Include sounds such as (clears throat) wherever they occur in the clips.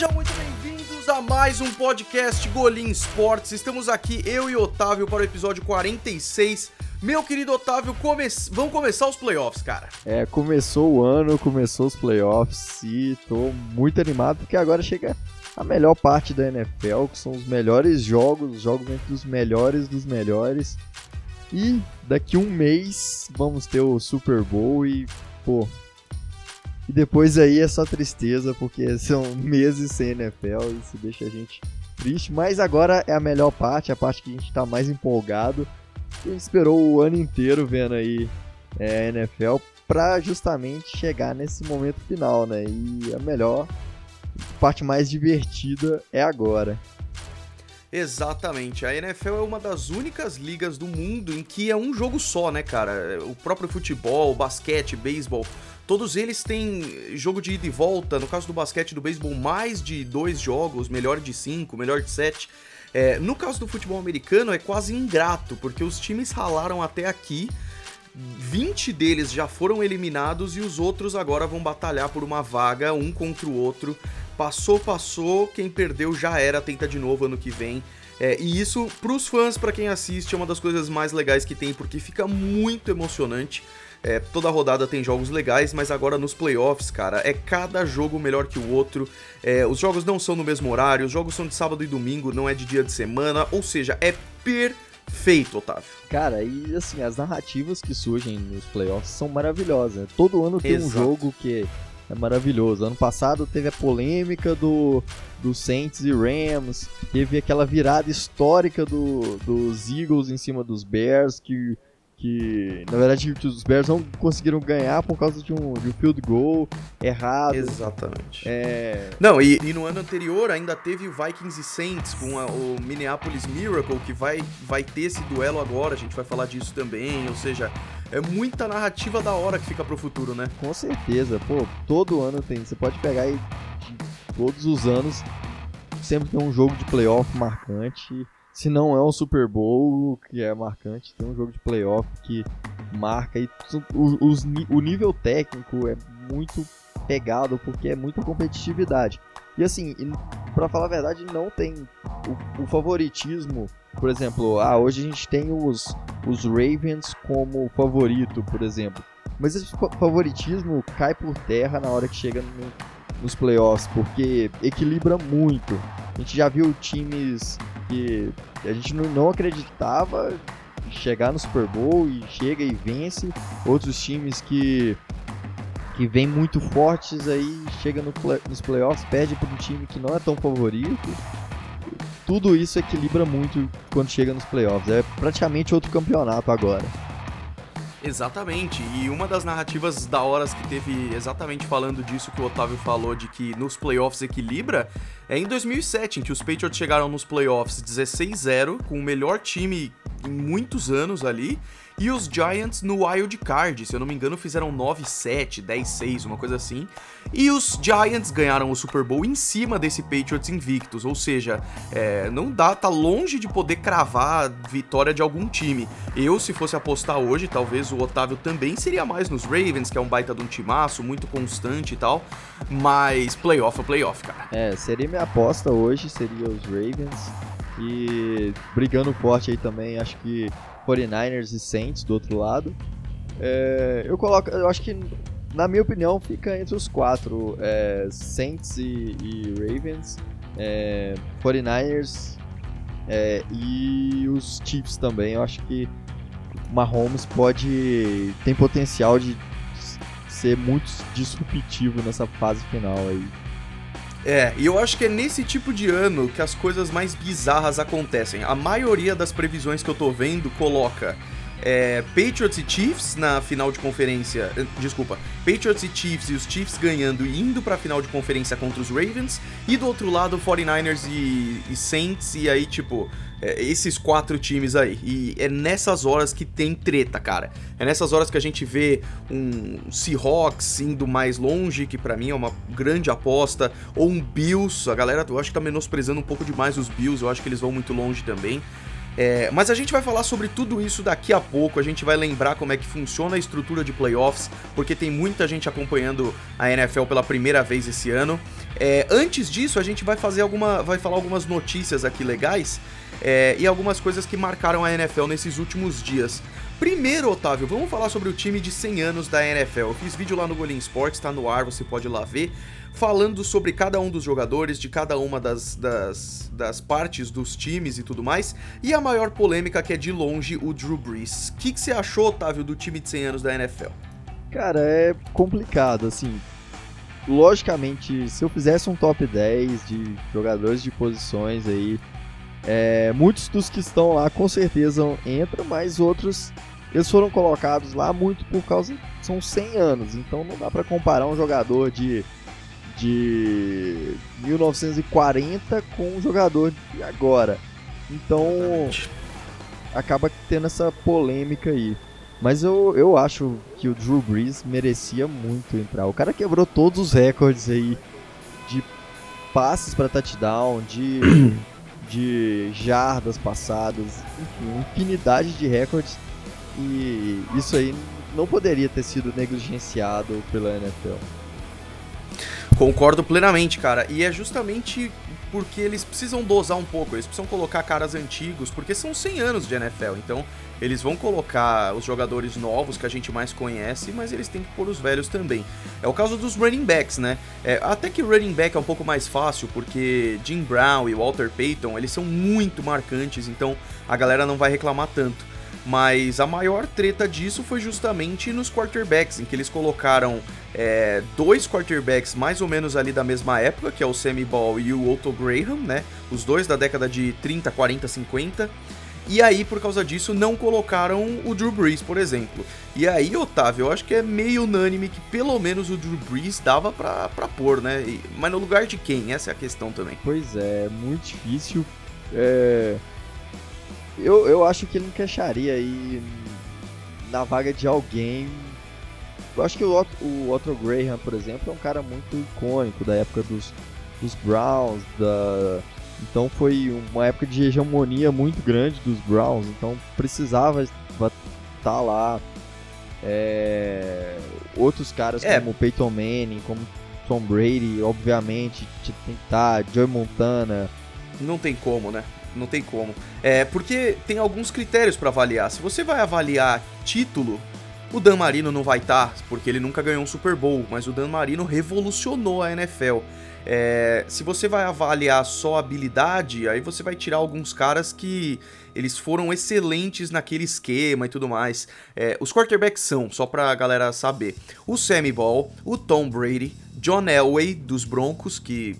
Sejam muito bem-vindos a mais um podcast Golim Esportes. Estamos aqui, eu e Otávio, para o episódio 46. Meu querido Otávio, come... vão começar os playoffs, cara. É, começou o ano, começou os playoffs e tô muito animado porque agora chega a melhor parte da NFL, que são os melhores jogos, os jogos entre os melhores dos melhores. E daqui um mês vamos ter o Super Bowl e, pô, e depois aí é só tristeza, porque (laughs) são meses sem NFL, isso deixa a gente triste. Mas agora é a melhor parte, a parte que a gente tá mais empolgado. A gente esperou o ano inteiro vendo aí é, a NFL pra justamente chegar nesse momento final, né? E a melhor, a parte mais divertida é agora. Exatamente. A NFL é uma das únicas ligas do mundo em que é um jogo só, né, cara? O próprio futebol, basquete, beisebol, Todos eles têm jogo de ida e volta. No caso do basquete e do beisebol, mais de dois jogos, melhor de cinco, melhor de sete. É, no caso do futebol americano, é quase ingrato, porque os times ralaram até aqui. 20 deles já foram eliminados e os outros agora vão batalhar por uma vaga, um contra o outro. Passou, passou, quem perdeu já era, tenta de novo ano que vem. É, e isso, pros fãs, para quem assiste, é uma das coisas mais legais que tem, porque fica muito emocionante. É, toda rodada tem jogos legais, mas agora nos playoffs, cara, é cada jogo melhor que o outro. É, os jogos não são no mesmo horário, os jogos são de sábado e domingo, não é de dia de semana, ou seja, é perfeito, Otávio. Cara, e assim, as narrativas que surgem nos playoffs são maravilhosas. Todo ano tem Exato. um jogo que é maravilhoso. Ano passado teve a polêmica do, do Saints e Rams, teve aquela virada histórica do, dos Eagles em cima dos Bears, que que na verdade os Bears não conseguiram ganhar por causa de um, de um field goal errado. Exatamente. É... Não, e, e, no ano anterior ainda teve o Vikings e Saints com a, o Minneapolis Miracle, que vai, vai ter esse duelo agora, a gente vai falar disso também, ou seja, é muita narrativa da hora que fica pro futuro, né? Com certeza, pô, todo ano tem, você pode pegar aí todos os anos, sempre tem um jogo de playoff marcante se não é um Super Bowl que é marcante, tem um jogo de playoff que marca e os, o nível técnico é muito pegado porque é muita competitividade. E assim, para falar a verdade, não tem o, o, favoritismo. Por exemplo, ah, hoje a gente tem os, os Ravens como favorito, por exemplo. Mas esse favoritismo cai por terra na hora que chega no, nos playoffs, porque equilibra muito. A gente já viu times que a gente não acreditava chegar no Super Bowl e chega e vence. Outros times que que vem muito fortes aí, chega no play, nos playoffs, perde para um time que não é tão favorito. Tudo isso equilibra muito quando chega nos playoffs. É praticamente outro campeonato agora. Exatamente, e uma das narrativas da horas que teve exatamente falando disso que o Otávio falou, de que nos playoffs equilibra, é em 2007, em que os Patriots chegaram nos playoffs 16-0, com o melhor time em muitos anos ali, e os Giants no Wild Card, se eu não me engano, fizeram 9-7, 10-6, uma coisa assim. E os Giants ganharam o Super Bowl em cima desse Patriots invictus, ou seja, é, não dá, tá longe de poder cravar a vitória de algum time. Eu, se fosse apostar hoje, talvez o Otávio também seria mais nos Ravens, que é um baita de um timaço, muito constante e tal. Mas playoff é playoff, cara. É, seria minha aposta hoje, seria os Ravens. E brigando forte aí também, acho que 49ers e Saints do outro lado. É, eu coloco, eu acho que na minha opinião fica entre os quatro, é, Saints e, e Ravens, é, 49ers é, e os Chiefs também. Eu acho que Mahomes pode tem potencial de ser muito disruptivo nessa fase final aí. É, e eu acho que é nesse tipo de ano que as coisas mais bizarras acontecem. A maioria das previsões que eu tô vendo coloca é, Patriots e Chiefs na final de conferência. Eh, desculpa, Patriots e Chiefs e os Chiefs ganhando e indo pra final de conferência contra os Ravens. E do outro lado, 49ers e, e Saints. E aí, tipo, é, esses quatro times aí. E é nessas horas que tem treta, cara. É nessas horas que a gente vê um Seahawks indo mais longe, que para mim é uma grande aposta. Ou um Bills. A galera, eu acho que tá menosprezando um pouco demais os Bills. Eu acho que eles vão muito longe também. É, mas a gente vai falar sobre tudo isso daqui a pouco. A gente vai lembrar como é que funciona a estrutura de playoffs, porque tem muita gente acompanhando a NFL pela primeira vez esse ano. É, antes disso, a gente vai fazer alguma. vai falar algumas notícias aqui legais é, e algumas coisas que marcaram a NFL nesses últimos dias. Primeiro, Otávio, vamos falar sobre o time de 100 anos da NFL. Eu fiz vídeo lá no Golim Sports, tá no ar, você pode ir lá ver, falando sobre cada um dos jogadores, de cada uma das, das, das partes dos times e tudo mais. E a maior polêmica que é de longe o Drew Brees. O que, que você achou, Otávio, do time de 100 anos da NFL? Cara, é complicado, assim. Logicamente, se eu fizesse um top 10 de jogadores de posições aí, é, muitos dos que estão lá com certeza entram, mas outros eles foram colocados lá muito por causa são 100 anos, então não dá para comparar um jogador de de 1940 com um jogador de agora. Então acaba tendo essa polêmica aí. Mas eu, eu acho que o Drew Brees merecia muito entrar. O cara quebrou todos os recordes aí de passes para touchdown, de, (clears throat) de jardas passadas, enfim, infinidade de recordes. E isso aí não poderia ter sido negligenciado pela NFL. Concordo plenamente, cara. E é justamente porque eles precisam dosar um pouco, eles precisam colocar caras antigos, porque são 100 anos de NFL, então eles vão colocar os jogadores novos que a gente mais conhece, mas eles têm que pôr os velhos também. É o caso dos running backs, né? É, até que running back é um pouco mais fácil, porque Jim Brown e Walter Payton, eles são muito marcantes, então a galera não vai reclamar tanto. Mas a maior treta disso foi justamente nos quarterbacks, em que eles colocaram é, dois quarterbacks mais ou menos ali da mesma época, que é o Sammy Ball e o Otto Graham, né? Os dois da década de 30, 40, 50. E aí, por causa disso, não colocaram o Drew Brees, por exemplo. E aí, Otávio, eu acho que é meio unânime que pelo menos o Drew Brees dava pra, pra pôr, né? E, mas no lugar de quem? Essa é a questão também. Pois é, muito difícil. É... Eu, eu acho que ele encaixaria aí na vaga de alguém. Eu acho que o Otto, o Otto Graham, por exemplo, é um cara muito icônico da época dos, dos Browns, da, então foi uma época de hegemonia muito grande dos Browns, então precisava estar tá lá. É, outros caras é. como Peyton Manning, como Tom Brady, obviamente, tem que estar, tá, Joe Montana. Não tem como, né? Não tem como. É, porque tem alguns critérios para avaliar. Se você vai avaliar título, o Dan Marino não vai estar, tá, porque ele nunca ganhou um Super Bowl, mas o Dan Marino revolucionou a NFL. É, se você vai avaliar só habilidade, aí você vai tirar alguns caras que eles foram excelentes naquele esquema e tudo mais. É, os quarterbacks são, só pra galera saber, o Sammy Ball, o Tom Brady, John Elway dos Broncos, que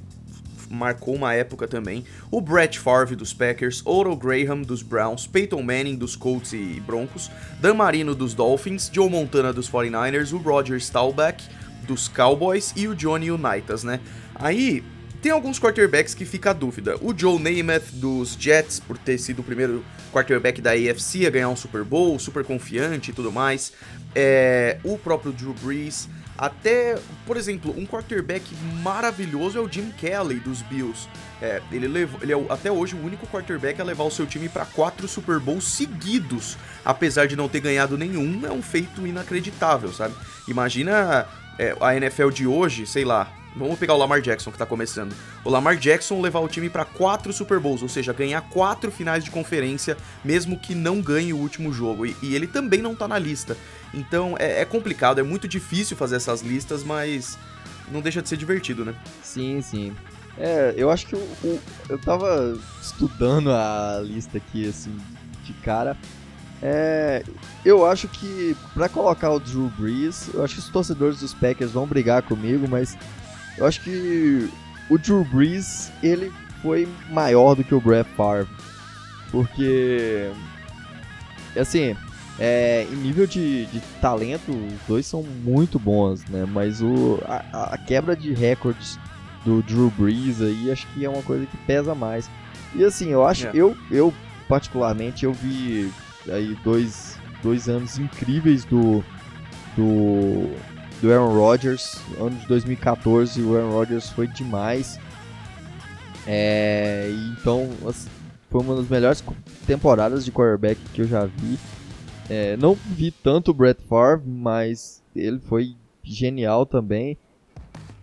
marcou uma época também, o Brett Favre dos Packers, Otto Graham dos Browns, Peyton Manning dos Colts e Broncos, Dan Marino dos Dolphins, Joe Montana dos 49ers, o Roger Staubach dos Cowboys e o Johnny Unitas, né? Aí, tem alguns quarterbacks que fica a dúvida. O Joe Namath dos Jets, por ter sido o primeiro quarterback da AFC a ganhar um Super Bowl, super confiante e tudo mais. É, o próprio Drew Brees. Até, por exemplo, um quarterback maravilhoso é o Jim Kelly dos Bills. É, ele, levou, ele é até hoje o único quarterback a levar o seu time para quatro Super Bowls seguidos. Apesar de não ter ganhado nenhum, é um feito inacreditável, sabe? Imagina é, a NFL de hoje, sei lá, Vamos pegar o Lamar Jackson que tá começando. O Lamar Jackson levar o time para quatro Super Bowls, ou seja, ganhar quatro finais de conferência, mesmo que não ganhe o último jogo. E, e ele também não tá na lista. Então é, é, complicado, é muito difícil fazer essas listas, mas não deixa de ser divertido, né? Sim, sim. É, eu acho que o, o, eu tava estudando a lista aqui, assim, de cara. É, eu acho que para colocar o Drew Brees, eu acho que os torcedores dos Packers vão brigar comigo, mas eu acho que o Drew Brees, ele foi maior do que o Brett Favre. Porque, assim, é, em nível de, de, talento, os dois são muito bons, né? Mas o, a, a, quebra de recordes do Drew Brees aí, acho que é uma coisa que pesa mais. E assim, eu acho. É. eu, eu particularmente, eu vi aí dois, dois anos incríveis do, do do Aaron Rodgers. Ano de 2014, o Aaron Rodgers foi demais. É, então, foi uma das melhores temporadas de quarterback que eu já vi. É, não vi tanto o Brett Favre, mas ele foi genial também.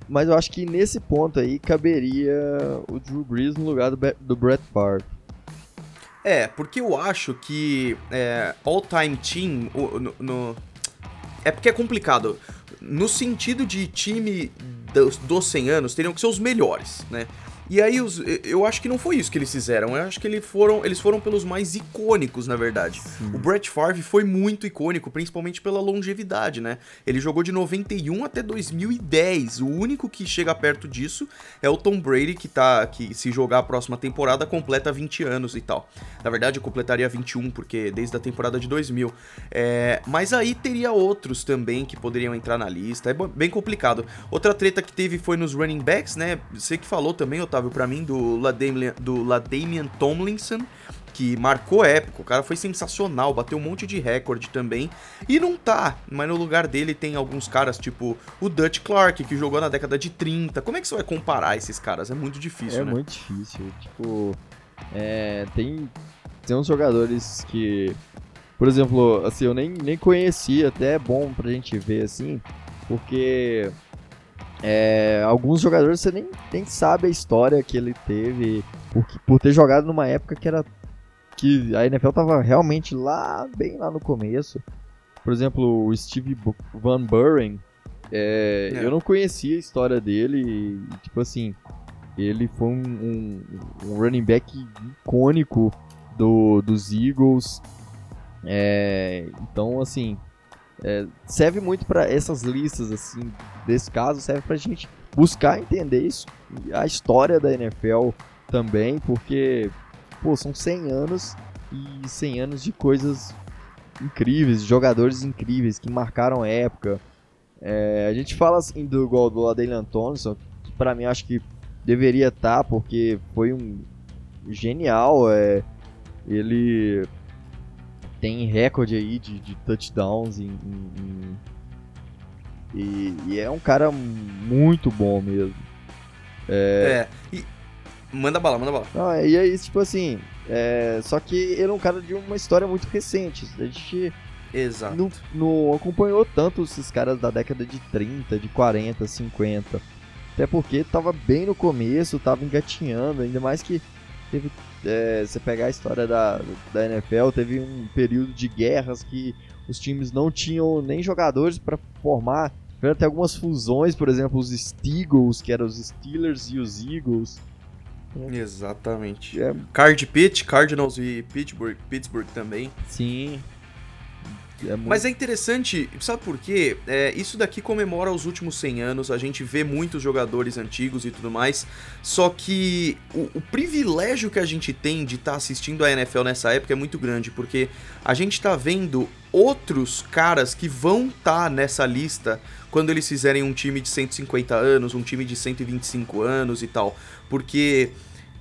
mas eu acho que nesse ponto aí caberia o Drew Brees no lugar do, do Brett Favre. É, porque eu acho que é, all-time team no, no, é porque é complicado. No sentido de time dos, dos 100 anos, teriam que ser os melhores, né? E aí os, eu acho que não foi isso que eles fizeram. Eu acho que eles foram, eles foram pelos mais icônicos, na verdade. Sim. O Brett Favre foi muito icônico, principalmente pela longevidade, né? Ele jogou de 91 até 2010. O único que chega perto disso é o Tom Brady, que tá que se jogar a próxima temporada completa 20 anos e tal. Na verdade, eu completaria 21 porque desde a temporada de 2000. É, mas aí teria outros também que poderiam entrar na lista. É bem complicado. Outra treta que teve foi nos running backs, né? Você que falou também, Otávio Para mim, do LaDamian, do LaDamian Tomlinson, que marcou época. O cara foi sensacional, bateu um monte de recorde também. E não tá, mas no lugar dele tem alguns caras, tipo o Dutch Clark, que jogou na década de 30. Como é que você vai comparar esses caras? É muito difícil, é né? É muito difícil. Tipo, é, tem, tem uns jogadores que. Por exemplo, assim, eu nem, nem conhecia, até é bom pra gente ver assim, porque é, alguns jogadores você nem, nem sabe a história que ele teve por, por ter jogado numa época que era que a NFL tava realmente lá, bem lá no começo. Por exemplo, o Steve Van Buren, é, é. eu não conhecia a história dele e, tipo assim, ele foi um, um, um running back icônico do, dos Eagles. É, então, assim, é, serve muito para essas listas, assim, desse caso, serve pra gente buscar entender isso, a história da NFL também, porque, pô, são 100 anos e 100 anos de coisas incríveis, jogadores incríveis que marcaram a época. É, a gente fala assim do igual do Ladelian Thompson, que pra mim acho que deveria estar, tá, porque foi um genial. É, ele tem recorde aí de, de touchdowns em, em, em e, e, é um cara muito bom mesmo. É. é e... Manda bala, manda bala. Não, e aí, tipo assim. É... Só que ele é um cara de uma história muito recente. A gente. Exato. Não, não acompanhou tanto esses caras da década de 30, de 40, 50. Até porque tava bem no começo, tava engatinhando, ainda mais que teve é, você pegar a história da, da NFL, teve um período de guerras que os times não tinham nem jogadores para formar. Tiveram até algumas fusões, por exemplo, os Steagles, que eram os Steelers e os Eagles. Exatamente. É. Card Pitt, Cardinals e Pittsburgh, Pittsburgh também. Sim. É muito... Mas é interessante, sabe por quê? É, isso daqui comemora os últimos 100 anos, a gente vê muitos jogadores antigos e tudo mais, só que o, o privilégio que a gente tem de estar tá assistindo a NFL nessa época é muito grande, porque a gente está vendo outros caras que vão estar tá nessa lista quando eles fizerem um time de 150 anos, um time de 125 anos e tal, porque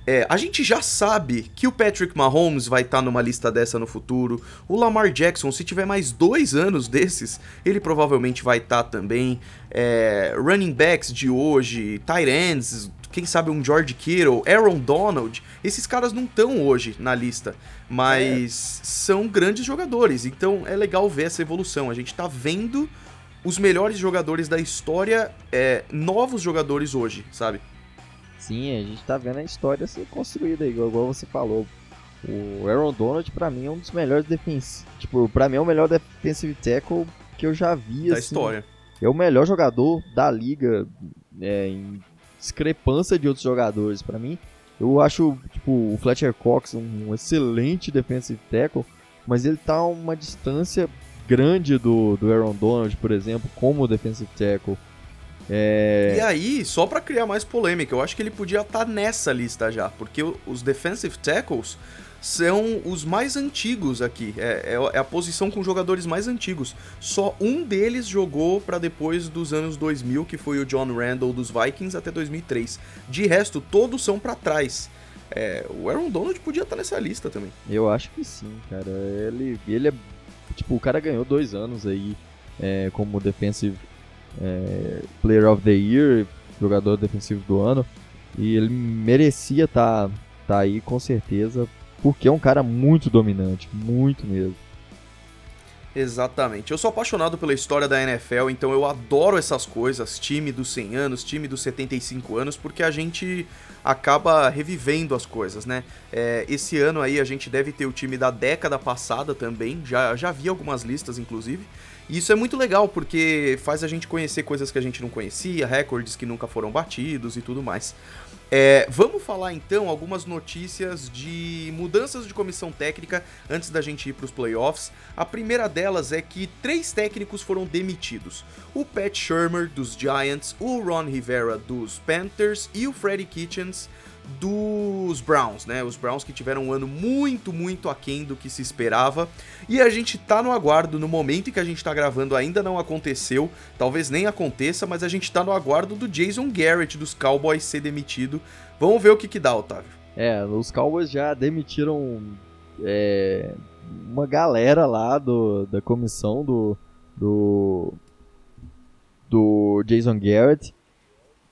é, a gente já sabe que o Patrick Mahomes vai estar tá numa lista dessa no futuro. O Lamar Jackson, se tiver mais dois anos desses, ele provavelmente vai estar tá também. É, running backs de hoje, tight ends, quem sabe um George Kittle, Aaron Donald. Esses caras não estão hoje na lista, mas é. são grandes jogadores. Então é legal ver essa evolução. A gente está vendo os melhores jogadores da história, é, novos jogadores hoje, sabe? Sim, a gente tá vendo a história ser construída, igual, igual você falou. O Aaron Donald, para mim, é um dos melhores defensivos. Tipo, pra mim é o melhor defensive tackle que eu já vi. Da assim. história. É o melhor jogador da liga é, em discrepância de outros jogadores. para mim, eu acho tipo, o Fletcher Cox um, um excelente defensive tackle, mas ele tá a uma distância grande do, do Aaron Donald, por exemplo, como defensive tackle. É... E aí, só para criar mais polêmica, eu acho que ele podia estar tá nessa lista já, porque os defensive tackles são os mais antigos aqui. É, é, é a posição com jogadores mais antigos. Só um deles jogou para depois dos anos 2000, que foi o John Randall dos Vikings até 2003. De resto, todos são para trás. É, o Aaron Donald podia estar tá nessa lista também. Eu acho que sim, cara. Ele, ele é. Tipo, o cara ganhou dois anos aí é, como defensive é, Player of the Year, jogador defensivo do ano, e ele merecia estar tá, tá aí com certeza, porque é um cara muito dominante, muito mesmo. Exatamente. Eu sou apaixonado pela história da NFL, então eu adoro essas coisas, time dos 100 anos, time dos 75 anos, porque a gente acaba revivendo as coisas, né? É, esse ano aí a gente deve ter o time da década passada também, já, já vi algumas listas, inclusive. E isso é muito legal, porque faz a gente conhecer coisas que a gente não conhecia, recordes que nunca foram batidos e tudo mais. É, vamos falar então algumas notícias de mudanças de comissão técnica antes da gente ir para os playoffs. A primeira delas é que três técnicos foram demitidos: o Pat Shermer dos Giants, o Ron Rivera dos Panthers e o Freddie Kitchens dos Browns, né? Os Browns que tiveram um ano muito, muito aquém do que se esperava. E a gente tá no aguardo, no momento em que a gente tá gravando ainda não aconteceu, talvez nem aconteça, mas a gente tá no aguardo do Jason Garrett dos Cowboys ser demitido. Vamos ver o que que dá, Otávio. É, os Cowboys já demitiram é, uma galera lá do, da comissão do, do, do Jason Garrett.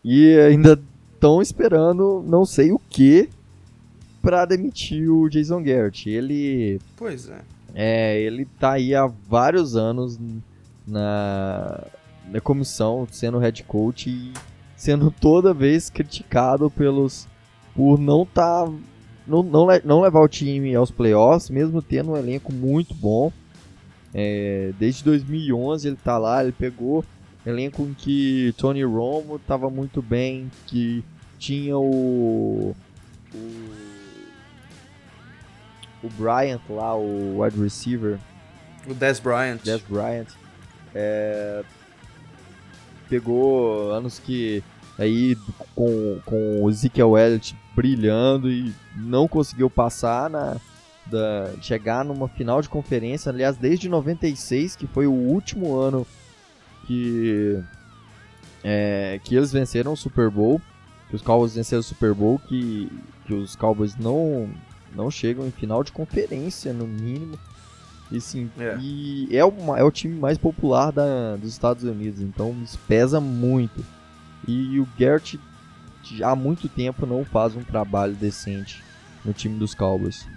E ainda estão esperando não sei o que para demitir o Jason Garrett. Ele. Pois é. É, ele tá aí há vários anos na, na comissão, sendo head coach e sendo toda vez criticado pelos por não tá não, não, não levar o time aos playoffs, mesmo tendo um elenco muito bom. É, desde 2011 ele tá lá, ele pegou elenco em que Tony Romo estava muito bem, que tinha o. O, o Bryant lá, o wide receiver. O Des Bryant. Des Bryant. É, pegou anos que aí com, com o Ezekiel Elliott brilhando e não conseguiu passar na da, chegar numa final de conferência, aliás, desde 96, que foi o último ano que é, que eles venceram o Super Bowl que os Cowboys venceram o Super Bowl, que, que os Cowboys não, não chegam em final de conferência, no mínimo. E sim, é. e é, uma, é o time mais popular da, dos Estados Unidos, então isso pesa muito. E o Garrett já há muito tempo não faz um trabalho decente no time dos Cowboys.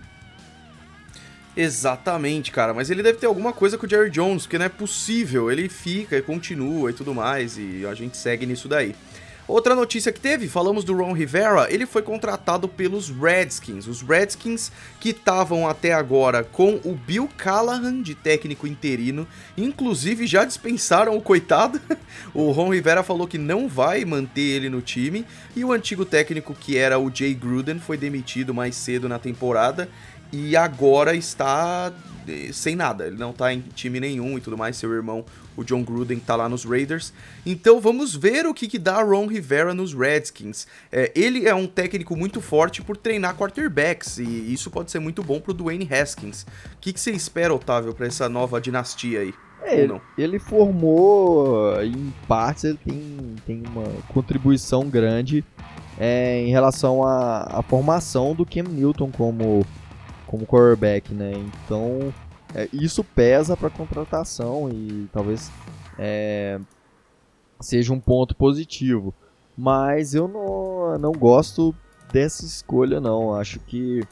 Exatamente, cara, mas ele deve ter alguma coisa com o Jerry Jones, porque não é possível. Ele fica e continua e tudo mais, e a gente segue nisso daí. Outra notícia que teve, falamos do Ron Rivera, ele foi contratado pelos Redskins. Os Redskins que estavam até agora com o Bill Callahan de técnico interino, inclusive já dispensaram o coitado. (laughs) o Ron Rivera falou que não vai manter ele no time e o antigo técnico que era o Jay Gruden foi demitido mais cedo na temporada e agora está eh, sem nada. Ele não está em time nenhum e tudo mais. Seu irmão o John Gruden tá lá nos Raiders. Então vamos ver o que, que dá Ron Rivera nos Redskins. É, ele é um técnico muito forte por treinar quarterbacks, e isso pode ser muito bom pro Dwayne Haskins. O que, que você espera, Otávio, para essa nova dinastia aí? É, ele, ele formou, em partes, ele tem, tem uma contribuição grande é, em relação à, à formação do Cam Newton como, como quarterback, né? Então, é, isso pesa para a contratação e talvez é, seja um ponto positivo. Mas eu não, não gosto dessa escolha, não. Acho que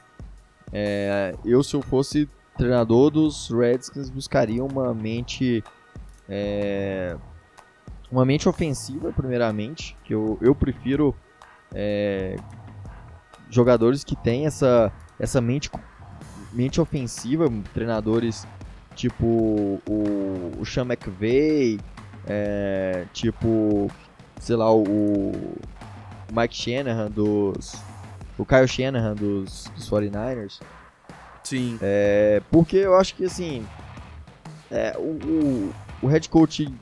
é, eu, se eu fosse treinador dos Redskins, buscaria uma mente. É, uma mente ofensiva, primeiramente. Que eu, eu prefiro é, jogadores que têm essa, essa mente mente ofensiva, treinadores tipo o, o Sean McVay, é, tipo, sei lá, o, Mike Shanahan dos. O Kyle Shanahan dos, dos 49ers. Sim. É, porque eu acho que assim. É, o, o, o head coach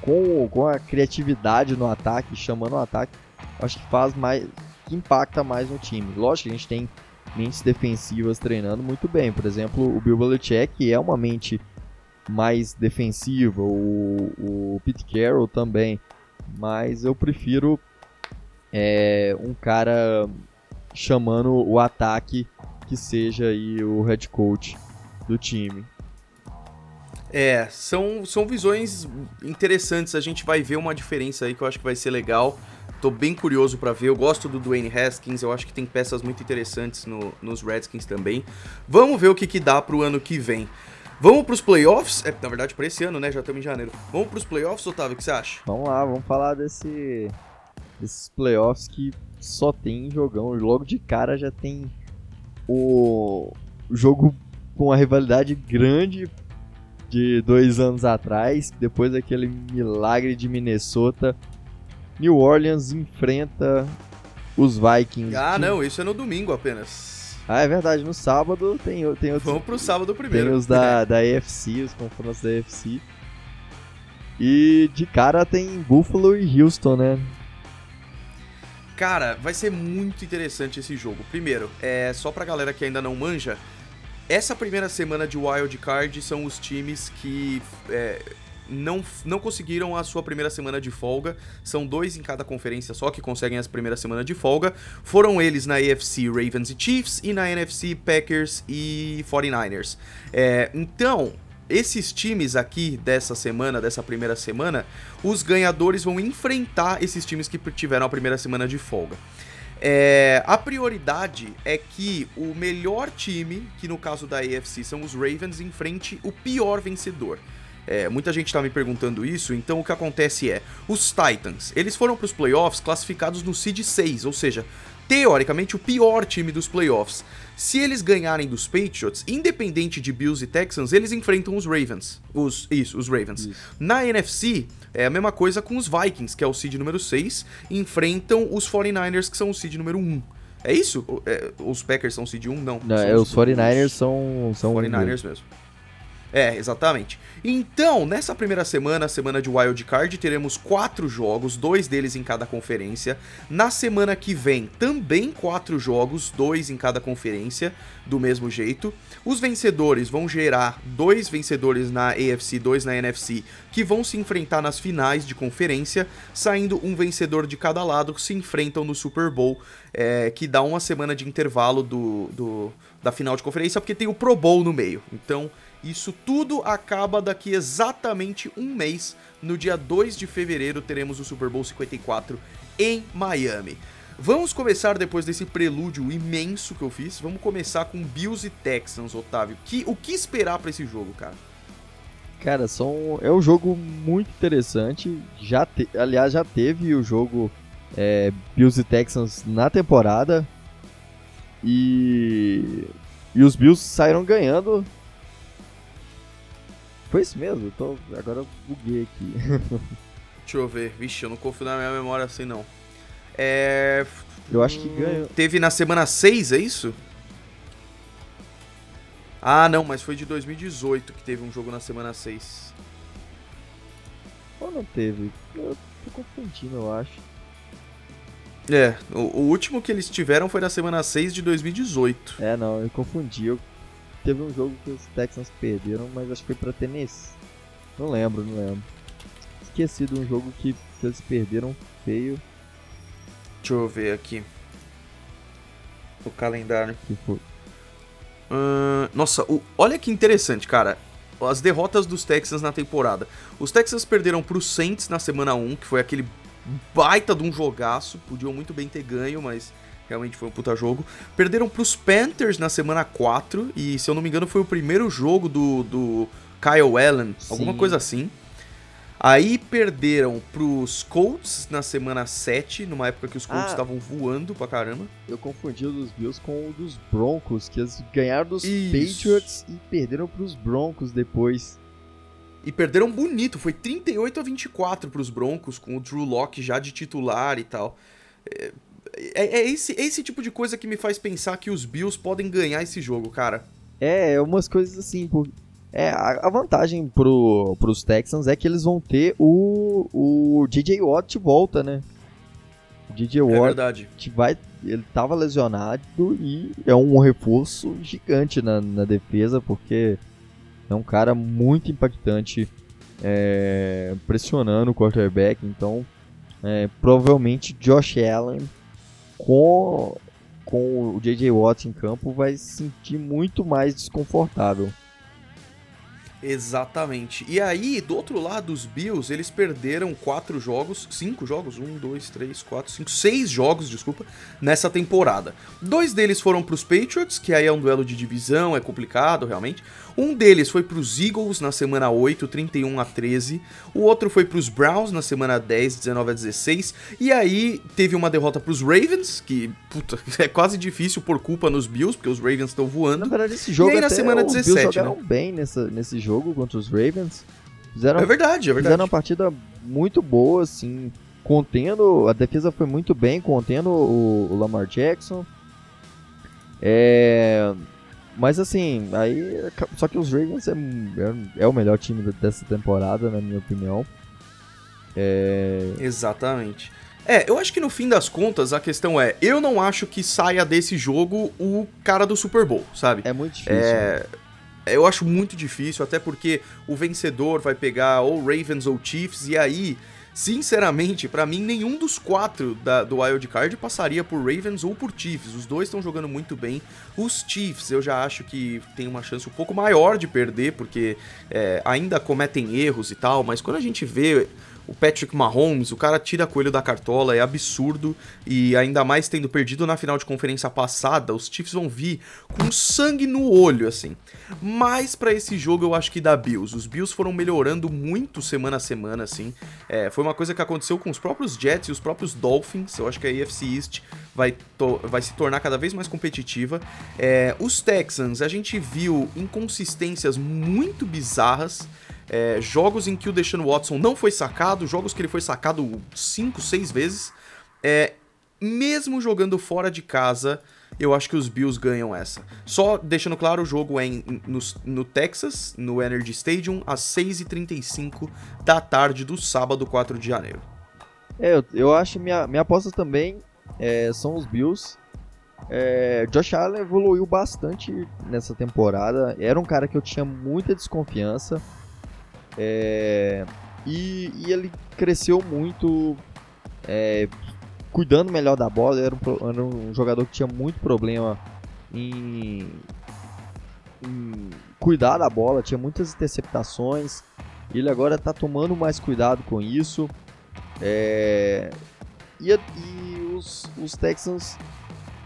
com, com a criatividade no ataque, chamando o ataque, acho que faz mais. que impacta mais no time. Lógico que a gente tem mentes defensivas treinando muito bem. Por exemplo, o Bill Belichick é uma mente mais defensiva, o, o Pete Carroll também, mas eu prefiro é, um cara chamando o ataque que seja aí o head coach do time. É, são, são visões interessantes. A gente vai ver uma diferença aí que eu acho que vai ser legal. Tô bem curioso para ver. Eu gosto do Dwayne Haskins, eu acho que tem peças muito interessantes no, nos Redskins também. Vamos ver o que, que dá pro ano que vem. Vamos pros playoffs? É, na verdade, pra esse ano, né? Já estamos em janeiro. Vamos pros playoffs, Otávio? O que você acha? Vamos lá, vamos falar desse, desses playoffs que só tem jogão. Logo de cara já tem o jogo com a rivalidade grande de dois anos atrás, depois daquele milagre de Minnesota. New Orleans enfrenta os Vikings. Ah, não, isso é no domingo apenas. Ah, é verdade. No sábado tem, tem outros. Vamos pro sábado primeiro. Tem os da, (laughs) da AFC, os confrontos da AFC. E de cara tem Buffalo e Houston, né? Cara, vai ser muito interessante esse jogo. Primeiro, é só pra galera que ainda não manja, essa primeira semana de Wild Card são os times que é, não, não conseguiram a sua primeira semana de folga. São dois em cada conferência só que conseguem essa primeira semana de folga. Foram eles na AFC Ravens e Chiefs e na NFC Packers e 49ers. É, então, esses times aqui dessa semana, dessa primeira semana, os ganhadores vão enfrentar esses times que tiveram a primeira semana de folga. É, a prioridade é que o melhor time, que no caso da AFC são os Ravens, enfrente o pior vencedor. É, muita gente está me perguntando isso, então o que acontece é, os Titans, eles foram para os playoffs classificados no seed 6, ou seja, teoricamente o pior time dos playoffs. Se eles ganharem dos Patriots, independente de Bills e Texans, eles enfrentam os Ravens. Os, isso, os Ravens. Isso. Na NFC, é a mesma coisa com os Vikings, que é o seed número 6, enfrentam os 49ers, que são o seed número 1. É isso? É, os Packers são seed 1? Não. Não, é, os 49ers são, são 49ers mesmo. É, exatamente. Então, nessa primeira semana, semana de Wild Card, teremos quatro jogos, dois deles em cada conferência. Na semana que vem, também quatro jogos, dois em cada conferência, do mesmo jeito. Os vencedores vão gerar dois vencedores na AFC, dois na NFC, que vão se enfrentar nas finais de conferência, saindo um vencedor de cada lado que se enfrentam no Super Bowl, é, que dá uma semana de intervalo do, do, da final de conferência, porque tem o Pro Bowl no meio. Então isso tudo acaba daqui exatamente um mês. No dia 2 de fevereiro teremos o Super Bowl 54 em Miami. Vamos começar depois desse prelúdio imenso que eu fiz. Vamos começar com Bills e Texans, Otávio. Que, o que esperar para esse jogo, cara? Cara, são, é um jogo muito interessante. Já te, aliás, já teve o jogo é, Bills e Texans na temporada. E, e os Bills saíram ganhando foi isso mesmo? tô... Agora eu buguei aqui. (laughs) Deixa eu ver. Vixe, eu não confio na minha memória assim não. É. Eu acho que ganhou. Teve na semana 6, é isso? Ah, não, mas foi de 2018 que teve um jogo na semana 6. Ou não teve? Eu tô confundindo, eu acho. É, o, o, último que eles tiveram foi na semana 6 de 2018. É, não, eu confundi. Eu teve um jogo que os Texans perderam, mas acho que foi pra Tennessee. Não lembro, não lembro. Esqueci de um jogo que eles perderam feio. Deixa eu ver aqui. O calendário. Que foi? Uh, nossa, o, olha que interessante, cara. As derrotas dos Texans na temporada. Os Texans perderam pro Saints na semana 1, que foi aquele baita de um jogaço. Podiam muito bem ter ganho, mas Realmente foi um puta jogo. Perderam pros Panthers na semana 4. E se eu não me engano, foi o primeiro jogo do, do Kyle Allen, Sim. alguma coisa assim. Aí perderam pros Colts na semana 7, numa época que os Colts ah, estavam voando pra caramba. Eu confundi o dos Bills com o dos Broncos, que eles ganharam dos Isso. Patriots e perderam pros Broncos depois. E perderam bonito, foi 38 a 24 pros Broncos, com o Drew Locke já de titular e tal. É, é, é, esse, é esse tipo de coisa que me faz pensar que os Bills podem ganhar esse jogo, cara. É, é umas coisas assim, por... É, a vantagem pro, pros Texans é que eles vão ter o, o DJ Watt de volta, né? O DJ é Watt é verdade. vai, ele tava lesionado e é um reforço gigante na, na defesa, porque é um cara muito impactante, é, pressionando o quarterback, então é, provavelmente Josh Allen com, com o J.J. Watt em campo vai se sentir muito mais desconfortável. Exatamente. E aí, do outro lado, os Bills, eles perderam quatro jogos, cinco jogos, um, dois, três, quatro, cinco, seis jogos, desculpa, nessa temporada. Dois deles foram para os Patriots, que aí é um duelo de divisão, é complicado realmente. Um deles foi para os Eagles na semana 8, 31 a 13. O outro foi para os Browns na semana 10, 19 a 16. E aí teve uma derrota para os Ravens, que puta, (laughs) é quase difícil por culpa nos Bills, porque os Ravens estão voando. Na verdade, esse jogo e aí, na semana os 17, Bills jogaram né? bem nessa, nesse jogo contra os Ravens. Fizeram, É verdade, é verdade. fizeram uma partida muito boa, assim, contendo. A defesa foi muito bem, contendo o, o Lamar Jackson. É. Mas assim, aí. Só que os Ravens é, é, é o melhor time dessa temporada, na minha opinião. É. Exatamente. É, eu acho que no fim das contas a questão é, eu não acho que saia desse jogo o cara do Super Bowl, sabe? É muito difícil. né? É, eu acho muito difícil, até porque o vencedor vai pegar ou Ravens ou Chiefs, e aí, sinceramente, pra mim, nenhum dos quatro da, do Wild Card passaria por Ravens ou por Chiefs. Os dois estão jogando muito bem. Os Chiefs eu já acho que tem uma chance um pouco maior de perder, porque é, ainda cometem erros e tal, mas quando a gente vê o Patrick Mahomes, o cara tira coelho da cartola, é absurdo. E ainda mais tendo perdido na final de conferência passada, os Chiefs vão vir com sangue no olho, assim. Mas para esse jogo eu acho que dá Bills. Os Bills foram melhorando muito semana a semana, assim. É, foi uma coisa que aconteceu com os próprios Jets e os próprios Dolphins. Eu acho que a AFC East vai, vai se tornar cada vez mais competitiva. É, os Texans, a gente viu inconsistências muito bizarras. É, jogos em que o Deshaun Watson não foi sacado, jogos que ele foi sacado 5, 6 vezes. É, mesmo jogando fora de casa, eu acho que os Bills ganham essa. Só deixando claro, o jogo é em, no, no, Texas, no Energy Stadium, às 6h35 da tarde do sábado, 4 de janeiro. É, eu, eu acho minha, minha aposta também é, são os Bills. É, Josh Allen evoluiu bastante nessa temporada. Era um cara que eu tinha muita desconfiança. É, e, e, ele cresceu muito, é, cuidando melhor da bola. Era um, era um, jogador que tinha muito problema em, em, cuidar da bola, tinha muitas interceptações. Ele agora está tomando mais cuidado com isso. É, e, e os, os, Texans,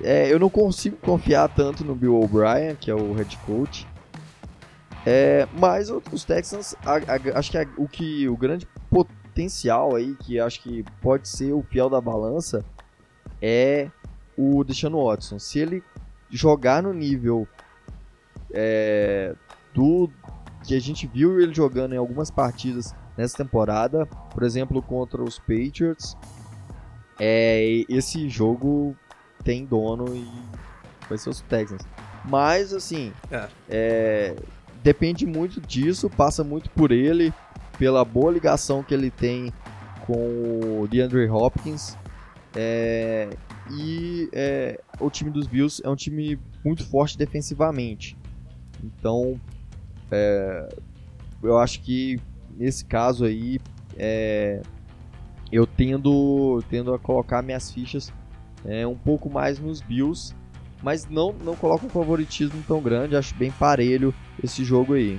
é, eu não consigo confiar tanto no Bill O'Brien, que é o head coach. É, mas os Texans, a, a, acho que a, o que o grande potencial aí, que acho que pode ser o fiel da balança, é o Deshaun Watson. Se ele jogar no nível é, do que a gente viu ele jogando em algumas partidas nessa temporada, por exemplo contra os Patriots, é, esse jogo tem dono e vai ser os Texans. Mas assim, é. É, depende muito disso, passa muito por ele, pela boa ligação que ele tem com o DeAndre Hopkins. É, e é, o time dos Bills é um time muito forte defensivamente. Então, é, eu acho que nesse caso aí, é, eu tendo, tendo a colocar minhas fichas é, um pouco mais nos Bills mas não, não coloco um favoritismo tão grande, acho bem parelho esse jogo aí.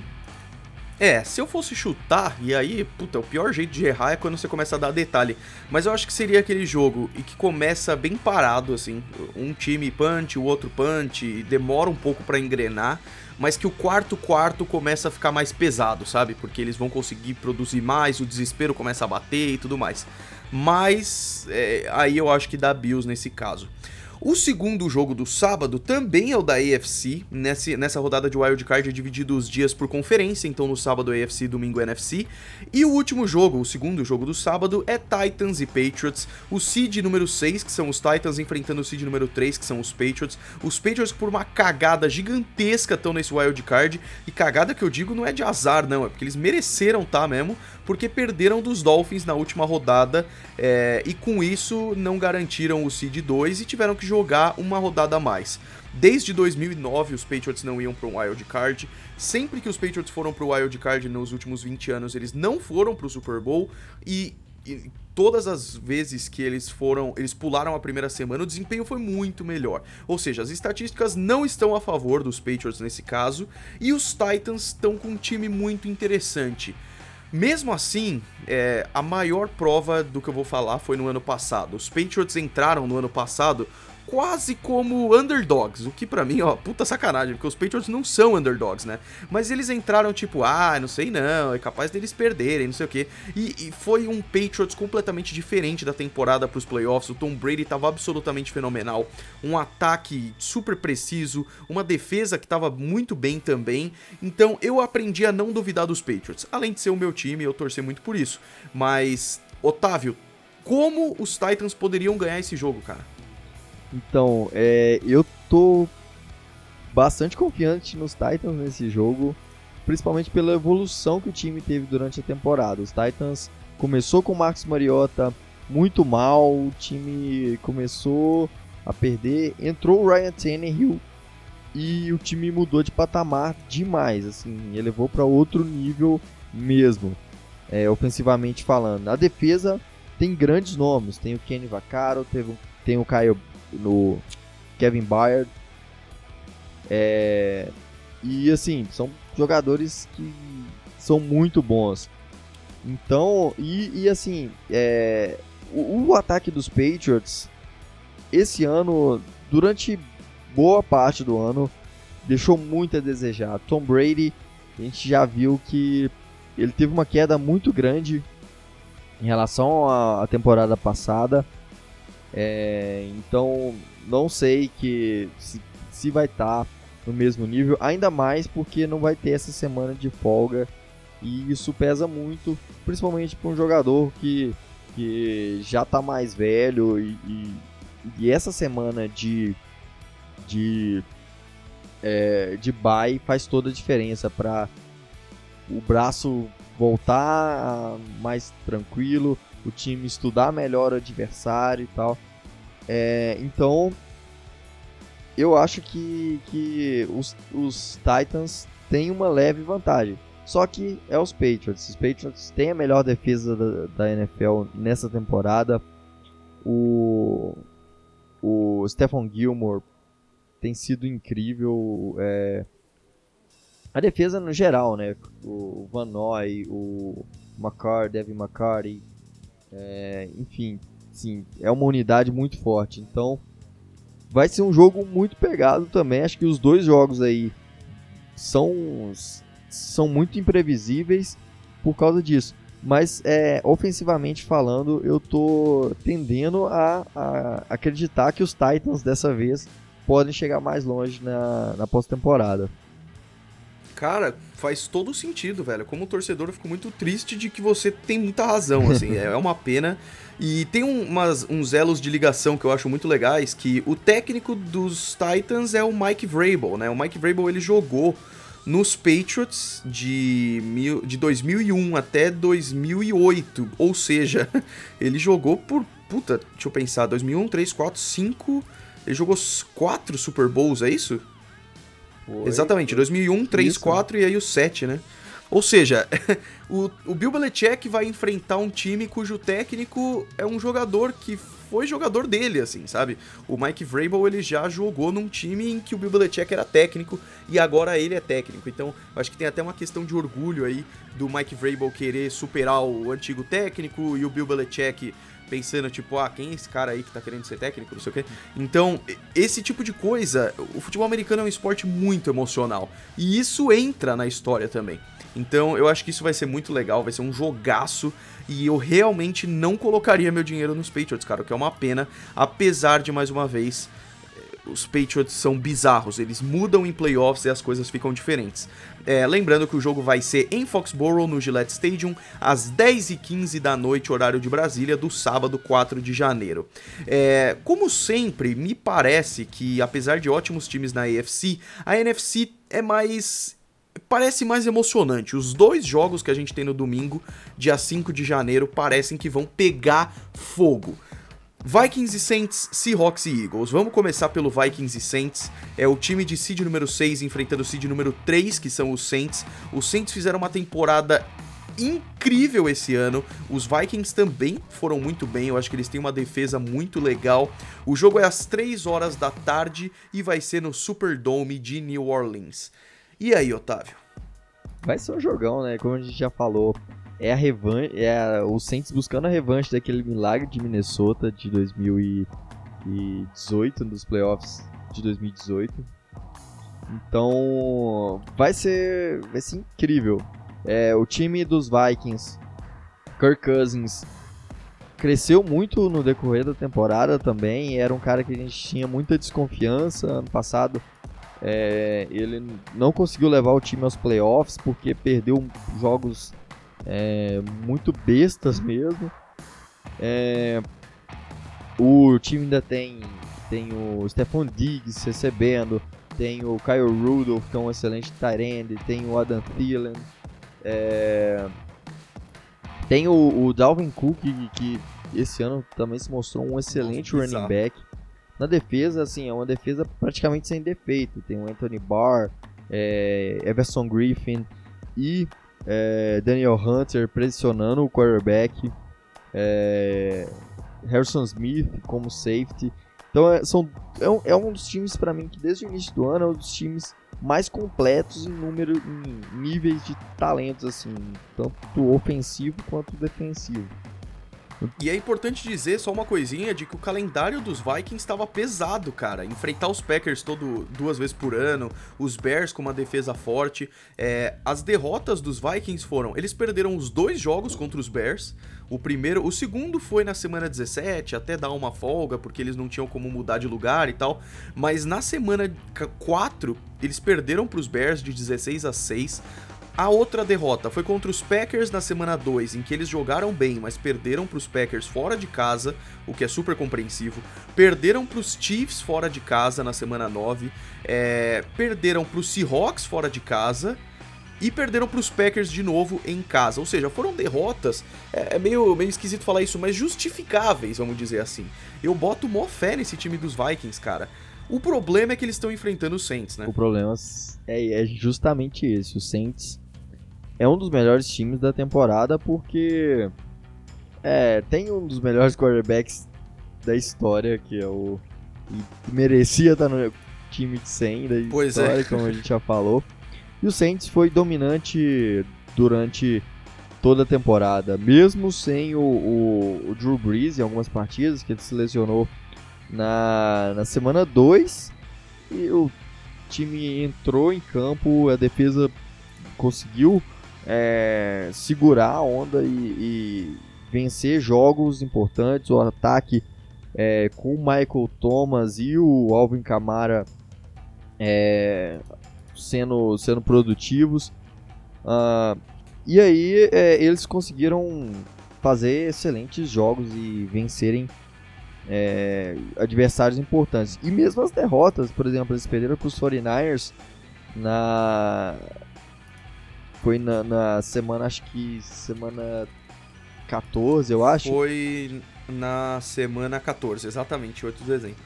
É, se eu fosse chutar, e aí, puta, o pior jeito de errar é quando você começa a dar detalhe. Mas eu acho que seria aquele jogo e que começa bem parado, assim. Um time punch, o outro punch, demora um pouco para engrenar, mas que o quarto quarto começa a ficar mais pesado, sabe? Porque eles vão conseguir produzir mais, o desespero começa a bater e tudo mais. Mas é, aí eu acho que dá Bills nesse caso. O segundo jogo do sábado também é o da AFC. Nessa, nessa rodada de Wild Card é dividido os dias por conferência, então no sábado é AFC, domingo é NFC. E o último jogo, o segundo jogo do sábado, é Titans e Patriots. O seed número 6, que são os Titans, enfrentando o seed número 3, que são os Patriots. Os Patriots, por uma cagada gigantesca, estão nesse Wild Card. E cagada que eu digo não é de azar, não, é porque eles mereceram tá mesmo, porque perderam dos Dolphins na última rodada é, e com isso não garantiram o seed 2 e tiveram que jogar uma rodada a mais. Desde 2009 os Patriots não iam para um wild card. Sempre que os Patriots foram para o wild card nos últimos 20 anos, eles não foram para o Super Bowl e todas as vezes que eles foram, eles pularam a primeira semana, o desempenho foi muito melhor. Ou seja, as estatísticas não estão a favor dos Patriots nesse caso, e os Titans estão com um time muito interessante. Mesmo assim, é, a maior prova do que eu vou falar foi no ano passado. Os Patriots entraram no ano passado quase como underdogs, o que para mim, ó, puta sacanagem, porque os Patriots não são underdogs, né? Mas eles entraram tipo, ah, não sei não, é capaz deles perderem, não sei o quê. E, e foi um Patriots completamente diferente da temporada pros playoffs. O Tom Brady tava absolutamente fenomenal, um ataque super preciso, uma defesa que tava muito bem também. Então eu aprendi a não duvidar dos Patriots. Além de ser o meu time, eu torcer muito por isso. Mas, Otávio, como os Titans poderiam ganhar esse jogo, cara? Então, é, eu tô bastante confiante nos Titans nesse jogo, principalmente pela evolução que o time teve durante a temporada. Os Titans começou com o Marcos Mariota muito mal, o time começou a perder, entrou o Ryan Tannehill e o time mudou de patamar demais, assim, elevou para outro nível mesmo, é, ofensivamente falando. A defesa tem grandes nomes, tem o Kenny Vaccaro, teve, tem o Kyle no Kevin Byard. É, e assim, são jogadores que são muito bons. Então, e, e assim, é, o, o, ataque dos Patriots, esse ano, durante boa parte do ano, deixou muito a desejar. Tom Brady, a gente já viu que ele teve uma queda muito grande em relação à temporada passada. É, então, não sei que se, se vai estar tá no mesmo nível, ainda mais porque não vai ter essa semana de folga. E isso pesa muito, principalmente para um jogador que, que já está mais velho e, e, e, essa semana de de é, de bye faz toda a diferença para o braço voltar mais tranquilo, o time estudar melhor o adversário e tal. É, então, eu acho que, que os, os Titans têm uma leve vantagem. Só que é os Patriots. Os Patriots têm a melhor defesa da, da NFL nessa temporada. O, o Stephon Gilmore tem sido incrível. É, a defesa no geral, né? O Van Noy, o McCarty, Devin McCarty, é, enfim, sim, é uma unidade muito forte. Então, vai ser um jogo muito pegado também. Acho que os dois jogos aí são, são muito imprevisíveis por causa disso. Mas é, ofensivamente falando, eu tô tendendo a, a, acreditar que os Titans dessa vez podem chegar mais longe na, na pós-temporada. Cara, faz todo sentido, velho. Como torcedor, eu fico muito triste de que você tem muita razão, assim. (laughs) é uma pena. E tem um, umas, uns elos de ligação que eu acho muito legais, que o técnico dos Titans é o Mike Vrabel, né? O Mike Vrabel, ele jogou nos Patriots de, mil, de 2001 até 2008. Ou seja, (laughs) ele jogou por, puta, deixa eu pensar, 2001, 3, 4, 5... Ele jogou quatro Super Bowls, é isso? Foi. Exatamente, 2001, 3, Isso. 4 e aí o 7, né? Ou seja, (laughs) o, o Bill Belichick vai enfrentar um time cujo técnico é um jogador que foi jogador dele, assim, sabe? O Mike Vrabel, ele já jogou num time em que o Bill Belichick era técnico e agora ele é técnico. Então, acho que tem até uma questão de orgulho aí do Mike Vrabel querer superar o antigo técnico e o Bill Belichick pensando, tipo, ah, quem é esse cara aí que tá querendo ser técnico, não sei o quê. Então, esse tipo de coisa, o futebol americano é um esporte muito emocional. E isso entra na história também. Então, eu acho que isso vai ser muito legal, vai ser um jogaço. E eu realmente não colocaria meu dinheiro nos Patriots, cara, o que é uma pena, apesar de, mais uma vez, os Patriots são bizarros, eles mudam em playoffs e as coisas ficam diferentes. É, lembrando que o jogo vai ser em Foxborough, no Gillette Stadium, às 10h15 da noite, horário de Brasília, do sábado 4 de janeiro. É, como sempre, me parece que, apesar de ótimos times na AFC, a NFC é mais parece mais emocionante. Os dois jogos que a gente tem no domingo, dia 5 de janeiro, parecem que vão pegar fogo. Vikings e Saints, Seahawks e Eagles. Vamos começar pelo Vikings e Saints. É o time de seed número 6 enfrentando o seed número 3, que são os Saints. Os Saints fizeram uma temporada incrível esse ano. Os Vikings também foram muito bem, eu acho que eles têm uma defesa muito legal. O jogo é às 3 horas da tarde e vai ser no Superdome de New Orleans. E aí, Otávio? Vai ser um jogão, né? Como a gente já falou, é a revanche, é o Saints buscando a revanche daquele milagre de Minnesota de 2018 nos playoffs de 2018. Então, vai ser vai ser incrível. É, o time dos Vikings, Kirk Cousins, cresceu muito no decorrer da temporada também. Era um cara que a gente tinha muita desconfiança ano passado. É, ele não conseguiu levar o time aos playoffs porque perdeu jogos é, muito bestas mesmo. É, o time ainda tem, tem o Stephon Diggs recebendo, tem o Kyle Rudolph, que é um excelente tight end, tem o Adam Thielen, é, tem o, o, Dalvin Cook, que, que, esse ano também se mostrou um excelente Nossa, running back. Na defesa, assim, é uma defesa praticamente sem defeito. Tem o Anthony Barr, é, Everson Griffin e é, Daniel Hunter pressionando o quarterback, é, Harrison Smith como safety. Então é, são, é, um, é um dos times para mim que desde o início do ano é um dos times mais completos em número, em níveis de talentos assim, tanto ofensivo quanto defensivo. E é importante dizer só uma coisinha de que o calendário dos Vikings estava pesado, cara. Enfrentar os Packers todo duas vezes por ano, os Bears com uma defesa forte. É, as derrotas dos Vikings foram: eles perderam os dois jogos contra os Bears. O primeiro, o segundo foi na semana 17, até dar uma folga, porque eles não tinham como mudar de lugar e tal. Mas na semana 4, eles perderam para os Bears de 16 a 6. A outra derrota foi contra os Packers na semana 2, em que eles jogaram bem, mas perderam para os Packers fora de casa, o que é super compreensivo. Perderam para os Chiefs fora de casa na semana 9. É, perderam para os Seahawks fora de casa. E perderam para os Packers de novo em casa. Ou seja, foram derrotas. É, é, meio, meio esquisito falar isso, mas justificáveis, vamos dizer assim. Eu boto mó fé nesse time dos Vikings, cara. O problema é que eles estão enfrentando os Saints, né? O problema é, é justamente esse. Os Saints é um dos melhores times da temporada porque é, tem um dos melhores quarterbacks da história, que é o. E merecia estar no time de 100 da pois é. história, é. como a gente já falou. E o Saints foi dominante durante toda a temporada, mesmo sem o, o, o Drew Brees em algumas partidas, que ele se lesionou na, na semana 2. E o time entrou em campo, a defesa conseguiu é, segurar a onda e, e, vencer jogos importantes. O ataque é, com o Michael Thomas e o Alvin Kamara é, sendo, sendo produtivos. Uh, e aí é, eles conseguiram fazer excelentes jogos e vencerem é, adversários importantes. E mesmo as derrotas, por exemplo, eles perderam para os 49ers na, foi na, na, semana, acho que semana 14, eu acho. Foi na semana 14, exatamente, 8 de dezembro.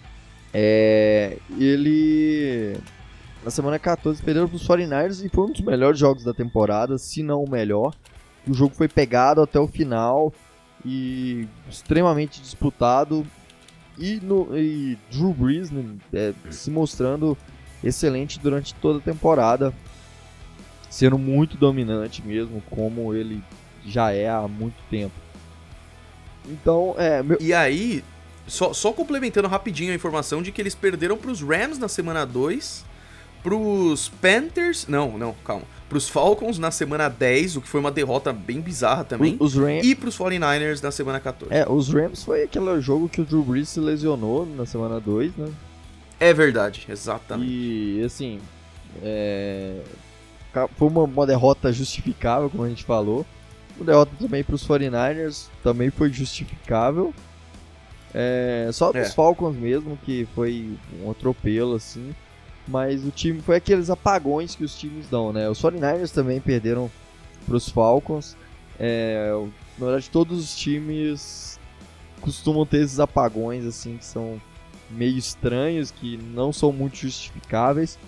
É, ele na semana 14 perderam para os 49ers e foi um dos melhores jogos da temporada, se não o melhor. O jogo foi pegado até o final e extremamente disputado. E, no, e Drew Brees né, é, se mostrando excelente durante toda a temporada sendo muito dominante mesmo, como ele já é há muito tempo. Então, é. Meu... E aí, só, só complementando rapidinho a informação de que eles perderam para os Rams na semana 2, para os Panthers. Não, não, calma. Para os Falcons na semana 10, o que foi uma derrota bem bizarra também. Os Rams... E para os 49ers na semana 14. É, os Rams foi aquele jogo que o Drew Brees se lesionou na semana 2, né? É verdade, exatamente. E assim, é, foi uma, uma derrota justificável, como a gente falou. Uma derrota também para os 49ers também foi justificável. É, só é. dos Falcons mesmo, que foi um atropelo assim. Mas o time foi aqueles apagões que os times dão, né? Os 49ers também perderam para os Falcons. É, na verdade, todos os times costumam ter esses apagões assim que são meio estranhos, que não são muito justificáveis.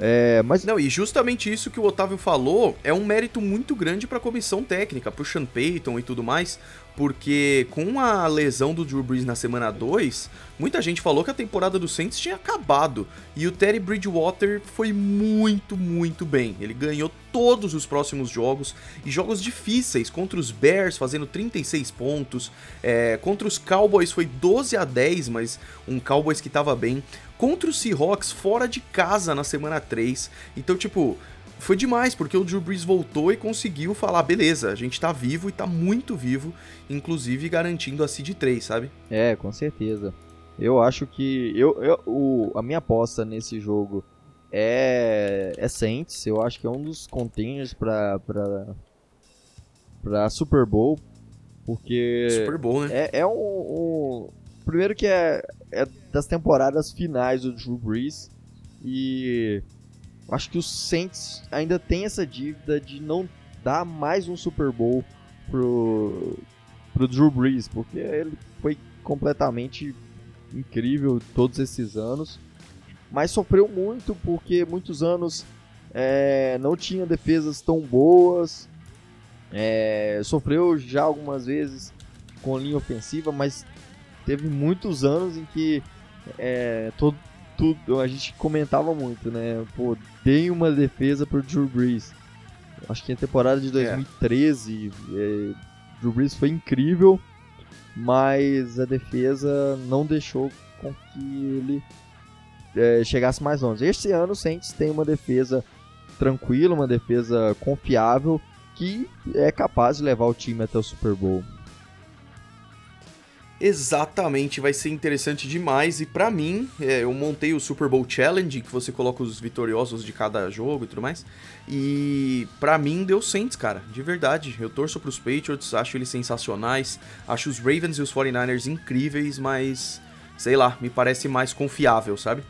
É, mas não, e justamente isso que o Otávio falou é um mérito muito grande para a comissão técnica, pro Sean Payton e tudo mais, porque com a lesão do Drew Brees na semana 2, muita gente falou que a temporada do Saints tinha acabado, e o Terry Bridgewater foi muito, muito bem. Ele ganhou todos os próximos jogos, e jogos difíceis, contra os Bears fazendo 36 pontos, é, contra os Cowboys foi 12 a 10, mas um Cowboys que tava bem contra o Seahawks fora de casa na semana 3. Então, tipo, foi demais, porque o Drew Brees voltou e conseguiu falar, beleza, a gente tá vivo e tá muito vivo, inclusive garantindo a seed 3, sabe? É, com certeza. Eu acho que eu, eu o, a minha aposta nesse jogo é, é Saints, eu acho que é um dos containers pra, pra, pra Super Bowl, porque Super Bowl, né? é, é um, um, primeiro que é, é das temporadas finais do Drew Brees. E acho que o Saints ainda tem essa dívida de não dar mais um Super Bowl pro, pro Drew Brees, porque ele foi completamente incrível todos esses anos, mas sofreu muito porque muitos anos é, não tinha defesas tão boas, é, sofreu já algumas vezes com linha ofensiva, mas teve muitos anos em que é, todo, tudo, a gente comentava muito, né? Pô, dei uma defesa pro Drew Brees. Acho que na temporada de 2013, é. É, Drew Brees foi incrível, mas a defesa não deixou com que ele é, chegasse mais longe. Este ano o Saints tem uma defesa tranquila, uma defesa confiável, que é capaz de levar o time até o Super Bowl. Exatamente, vai ser interessante demais. E para mim, é, eu montei o Super Bowl Challenge, que você coloca os vitoriosos de cada jogo e tudo mais. E para mim deu Saints, cara, de verdade. Eu torço pros Patriots, acho eles sensacionais. Acho os Ravens e os 49ers incríveis, mas sei lá, me parece mais confiável, sabe?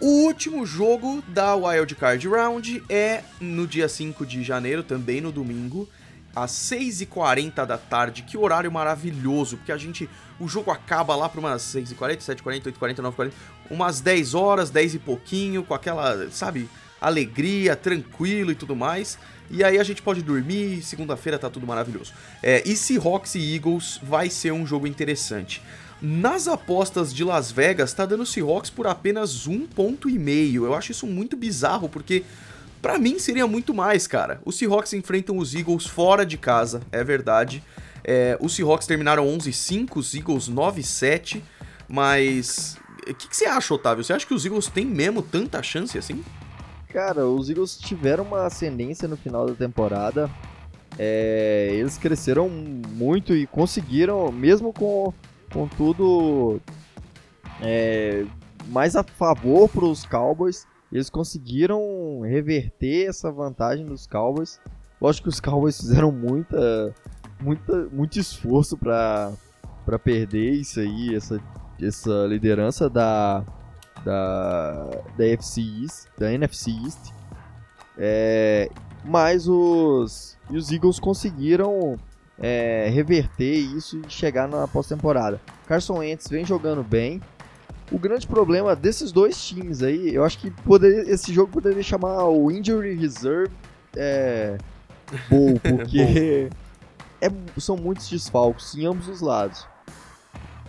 O último jogo da Wild Card Round é no dia 5 de janeiro, também no domingo às 6h40 da tarde. Que horário maravilhoso, porque a gente. O jogo acaba lá para umas 6h40, 7h40, 8h40, 9h40, umas 10 horas, 10 e pouquinho, com aquela, sabe, alegria, tranquilo e tudo mais. E aí a gente pode dormir, segunda-feira tá tudo maravilhoso. É, e Seahawks e Eagles vai ser um jogo interessante. Nas apostas de Las Vegas, tá dando Seahawks por apenas um ponto e meio. Eu acho isso muito bizarro, porque para mim seria muito mais, cara. Os Seahawks enfrentam os Eagles fora de casa, é verdade. É, os Seahawks terminaram 11-5, os Eagles 9-7, mas o que, que, você acha, Otávio? Você acha que os Eagles têm mesmo tanta chance assim? Cara, os Eagles tiveram uma ascendência no final da temporada. É, eles cresceram muito e conseguiram, mesmo com, com tudo é, mais a favor para os Cowboys, eles conseguiram reverter essa vantagem dos Cowboys. Lógico que os Cowboys fizeram muita, muita, muito esforço para para perder isso aí, essa, essa liderança da da da NFC East, da NFC East. É, mas os e os Eagles conseguiram é, reverter isso e chegar na pós-temporada. Carson Wentz vem jogando bem, o grande problema desses dois times aí, eu acho que poderia, esse jogo poderia chamar o Injury Reserve é, (laughs) Bowl, porque é, são muitos desfalques em ambos os lados.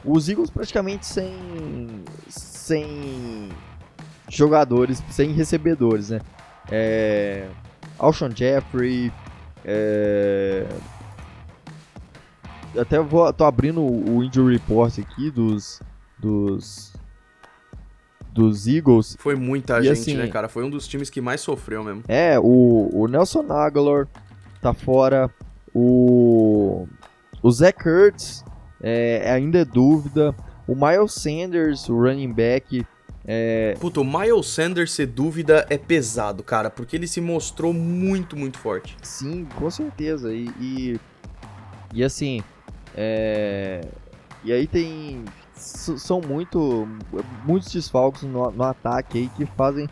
Os Eagles praticamente sem, sem jogadores, sem recebedores, né? É, Alshon Jeffrey, é, até vou, tô abrindo o injury report aqui dos, dos dos Eagles. Foi muita e, gente, assim, né, cara? Foi um dos times que mais sofreu mesmo. É, o, o Nelson Aguilar tá fora, o, o Zach Ertz é, ainda é dúvida, o Miles Sanders, o running back... É... Puta, o Miles Sanders ser dúvida é pesado, cara, porque ele se mostrou muito, muito forte. Sim, com certeza. E, e, e assim, é... e aí tem são muito muitos desfalques no, no, ataque aí que fazem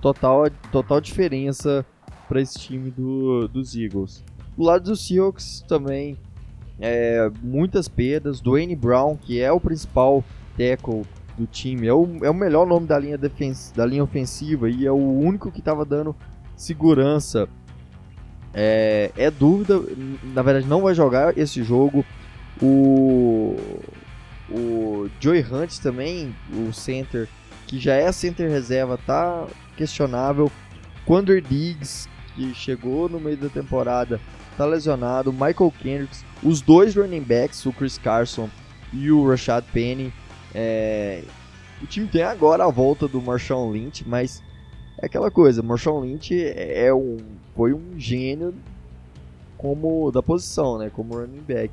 total, total diferença para esse time do, dos Eagles. Do lado dos Seahawks também é, muitas perdas. Dwayne Brown, que é o principal tackle, do time. É o, é o melhor nome da linha, defens da linha ofensiva e é o único que estava dando segurança. É, é dúvida, na verdade não vai jogar esse jogo. O, o Joey Hunt também, o center, que já é center reserva, tá questionável. Quander Diggs, que chegou no meio da temporada, tá lesionado. Michael Kendricks, os dois running backs, o Chris Carson e o Rashad Penny. É... O time tem agora a volta do Marshawn Lynch, mas é aquela coisa, Marshawn Lynch é um, foi um gênio como da posição, né, como running back.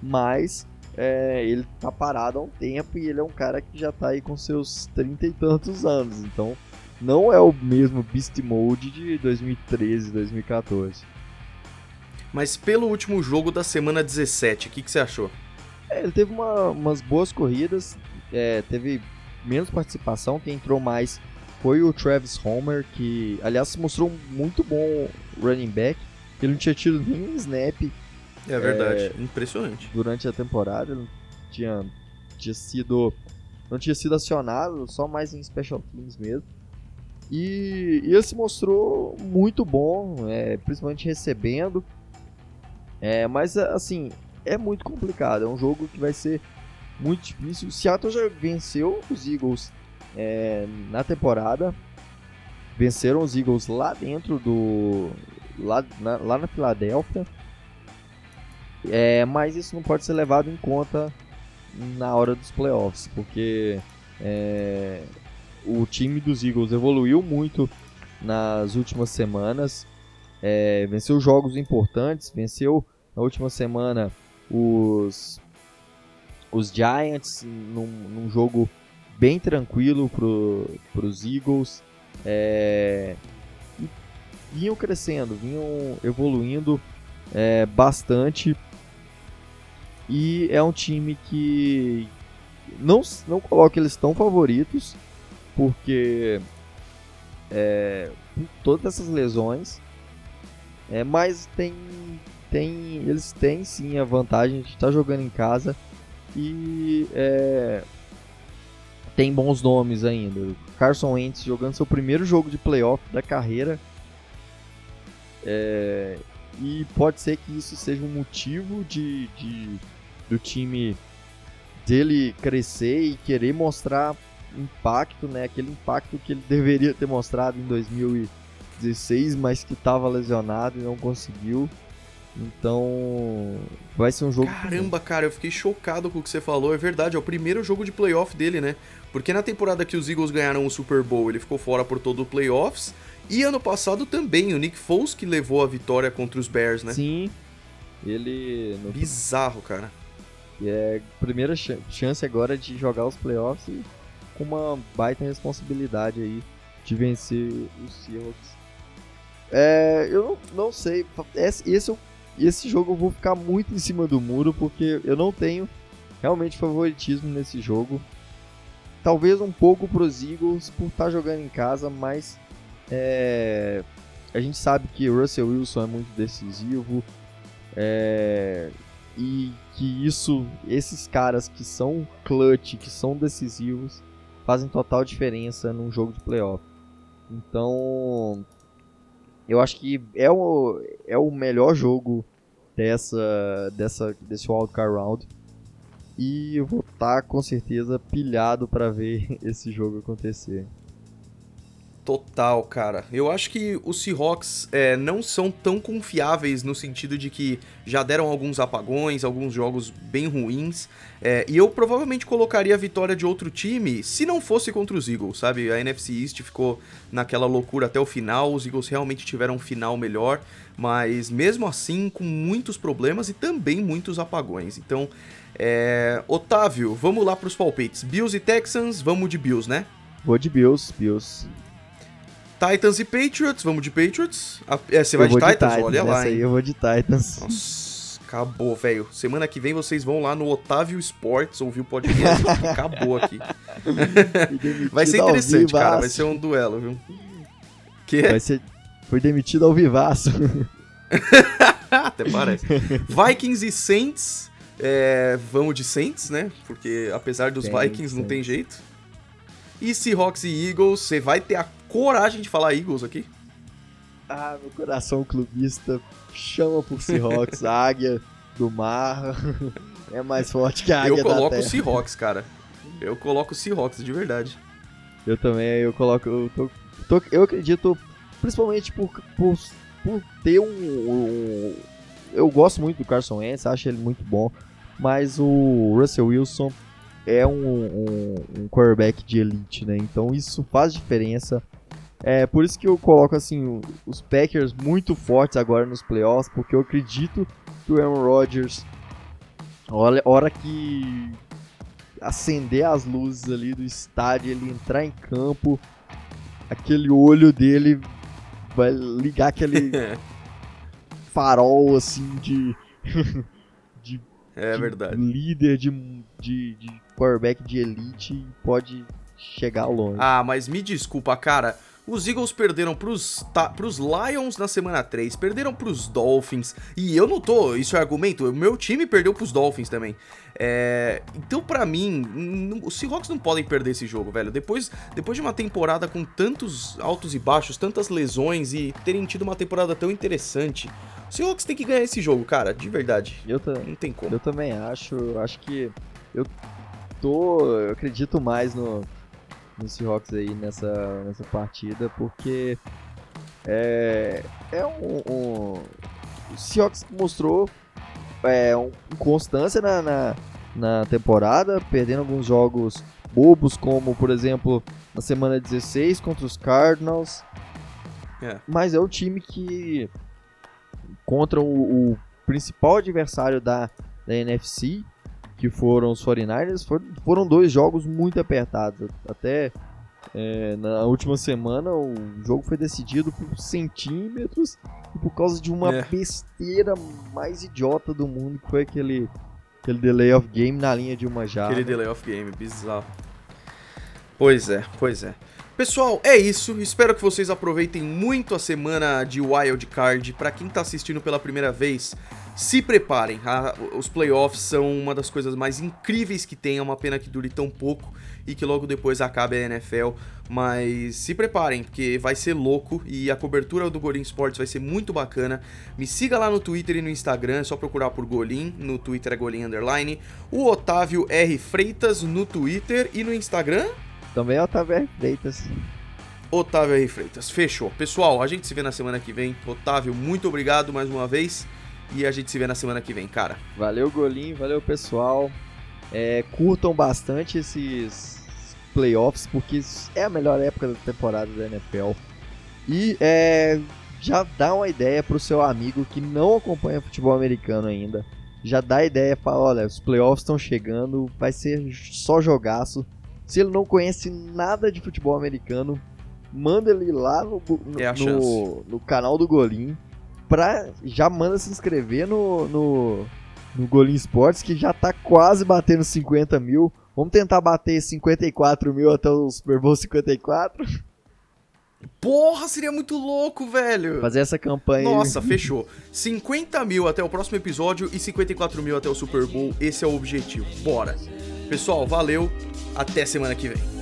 Mas é, ele tá parado há um tempo e ele é um cara que já tá aí com seus trinta e tantos anos. Então não é o mesmo Beast Mode de 2013, 2014. Mas pelo último jogo da semana 17, o que, que você achou? É, ele teve uma, umas boas corridas, é, teve menos participação, quem entrou mais foi o Travis Homer, que aliás se mostrou muito bom running back. Ele não tinha tido nenhum snap. É verdade, é, impressionante. Durante a temporada, ele não tinha, tinha sido. Não tinha sido acionado, só mais em special teams mesmo. E, e ele se mostrou muito bom, é, principalmente recebendo. É, mas assim, é muito complicado. É um jogo que vai ser muito difícil. O Seattle já venceu os Eagles é, na temporada. Venceram os Eagles lá dentro do. lá na, lá na Filadélfia. É, mas isso não pode ser levado em conta na hora dos playoffs, porque é, o time dos Eagles evoluiu muito nas últimas semanas. É, venceu jogos importantes, venceu na última semana os, os Giants num, num jogo bem tranquilo para os Eagles. É, vinham crescendo, vinham evoluindo é, bastante. E é um time que não, não coloca eles tão favoritos, porque é, todas essas lesões, é, mas tem, tem, eles têm sim a vantagem de estar jogando em casa e é, tem bons nomes ainda. Carson Wentz jogando seu primeiro jogo de playoff da carreira. É, e pode ser que isso seja um motivo de, de, do time dele crescer e querer mostrar impacto, né? Aquele impacto que ele deveria ter mostrado em 2016, mas que estava lesionado e não conseguiu. Então, vai ser um jogo. Caramba, cara, eu fiquei chocado com o que você falou. É verdade, é o primeiro jogo de playoff dele, né? Porque na temporada que os Eagles ganharam o Super Bowl, ele ficou fora por todo o playoffs. E ano passado também, o Nick Foles que levou a vitória contra os Bears, né? Sim. Ele. Bizarro, cara. E é primeira ch chance agora de jogar os playoffs e com uma baita responsabilidade aí de vencer os Seahawks. É, eu não, não sei. Esse, esse, esse jogo eu vou ficar muito em cima do muro porque eu não tenho realmente favoritismo nesse jogo. Talvez um pouco para os Eagles por estar tá jogando em casa, mas é, a gente sabe que Russell Wilson é muito decisivo é, e que isso, esses caras que são clutch, que são decisivos, fazem total diferença num jogo de playoff. Então, eu acho que é o, é o melhor jogo dessa, dessa, desse wildcard round. E eu vou estar tá, com certeza pilhado para ver (laughs) esse jogo acontecer. Total, cara. Eu acho que os Seahawks é, não são tão confiáveis no sentido de que já deram alguns apagões, alguns jogos bem ruins. É, e eu provavelmente colocaria a vitória de outro time se não fosse contra os Eagles, sabe? A NFC East ficou naquela loucura até o final, os Eagles realmente tiveram um final melhor, mas mesmo assim com muitos problemas e também muitos apagões. Então é... Otávio, vamos lá para os palpites. Bills e Texans, vamos de Bills, né? Vou de Bills, Bills. Titans e Patriots, vamos de Patriots. É, você vai de Titans? de Titans? Olha lá, hein? Aí eu vou de Titans. Nossa, acabou, velho. Semana que vem vocês vão lá no Otávio Sports ouvir o podcast. (laughs) acabou aqui. vai ser interessante, cara. Vai ser um duelo, viu? Que? Vai ser... Foi demitido ao vivaço. (laughs) Até parece. Vikings e Saints é, vamos de Saints, né? Porque apesar dos tem, Vikings, não tem jeito. E Seahawks e Eagles, você vai ter a coragem de falar Eagles aqui? Ah, meu coração clubista chama por Seahawks, a águia do mar (laughs) é mais forte que a águia Eu coloco o Seahawks, cara. Eu coloco o Seahawks, de verdade. Eu também, eu coloco. Eu, tô, tô, eu acredito, principalmente por, por, por ter um, um, Eu gosto muito do Carson Wentz, acho ele muito bom. Mas o Russell Wilson é um, um, um quarterback de elite, né? Então isso faz diferença. É por isso que eu coloco assim os Packers muito fortes agora nos playoffs, porque eu acredito que o Aaron Rodgers, olha, hora que acender as luzes ali do estádio, ele entrar em campo, aquele olho dele vai ligar aquele (laughs) farol assim de (laughs) de, é de verdade. líder de, de, de quarterback de elite e pode chegar longe. Ah, mas me desculpa, cara. Os Eagles perderam pros, tá, pros Lions na semana 3, perderam pros Dolphins, e eu não tô, isso é argumento, o meu time perdeu pros Dolphins também. É, então, para mim, os Seahawks não podem perder esse jogo, velho. Depois, depois de uma temporada com tantos altos e baixos, tantas lesões e terem tido uma temporada tão interessante, os Seahawks tem que ganhar esse jogo, cara, de verdade. Eu não tem como. Eu também acho, acho que eu tô, eu acredito mais no no Seahawks aí nessa, nessa partida, porque é, é um, um o Seahawks mostrou é, um, constância na, na, na, temporada, perdendo alguns jogos bobos, como por exemplo na semana 16 contra os Cardinals. É. Mas é o time que contra o, o principal adversário da, da NFC que foram os 49ers, foram, foram dois jogos muito apertados. Até é, na última semana o jogo foi decidido por centímetros e por causa de uma é. besteira mais idiota do mundo, que foi aquele, aquele delay of game na linha de uma jarda. Aquele delay of game, bizarro. Pois é, pois é. Pessoal, é isso. Espero que vocês aproveitem muito a semana de Wild Card. Para quem tá assistindo pela primeira vez, se preparem. os playoffs são uma das coisas mais incríveis que tem. É uma pena que dure tão pouco e que logo depois acabe a NFL. Mas se preparem, porque vai ser louco e a cobertura do Golim Sports vai ser muito bacana. Me siga lá no Twitter e no Instagram, é só procurar por Golim. No Twitter é Golim Underline. O Otávio R. Freitas no Twitter e no Instagram. Também é Otávio R. Freitas. Otávio R. Freitas. Fechou. Pessoal, a gente se vê na semana que vem. Otávio, muito obrigado mais uma vez. E a gente se vê na semana que vem, cara. Valeu, Golim. Valeu, pessoal. É, curtam bastante esses playoffs, porque é a melhor época da temporada da NFL. E é, já dá uma ideia pro seu amigo que não acompanha futebol americano ainda. Já dá ideia, fala, olha, os playoffs estão chegando, vai ser só jogaço. Se ele não conhece nada de futebol americano, manda ele lá no, é no, no, canal do Golim. Pra, já manda se inscrever no, no, no Golim Sports, que já tá quase batendo 50 mil. Vamos tentar bater 54 mil até o Super Bowl 54. Porra, seria muito louco, velho. Fazer essa campanha. Nossa, fechou. 50 mil até o próximo episódio e 54 mil até o Super Bowl. Esse é o objetivo. Bora. Pessoal, valeu. Até semana que vem.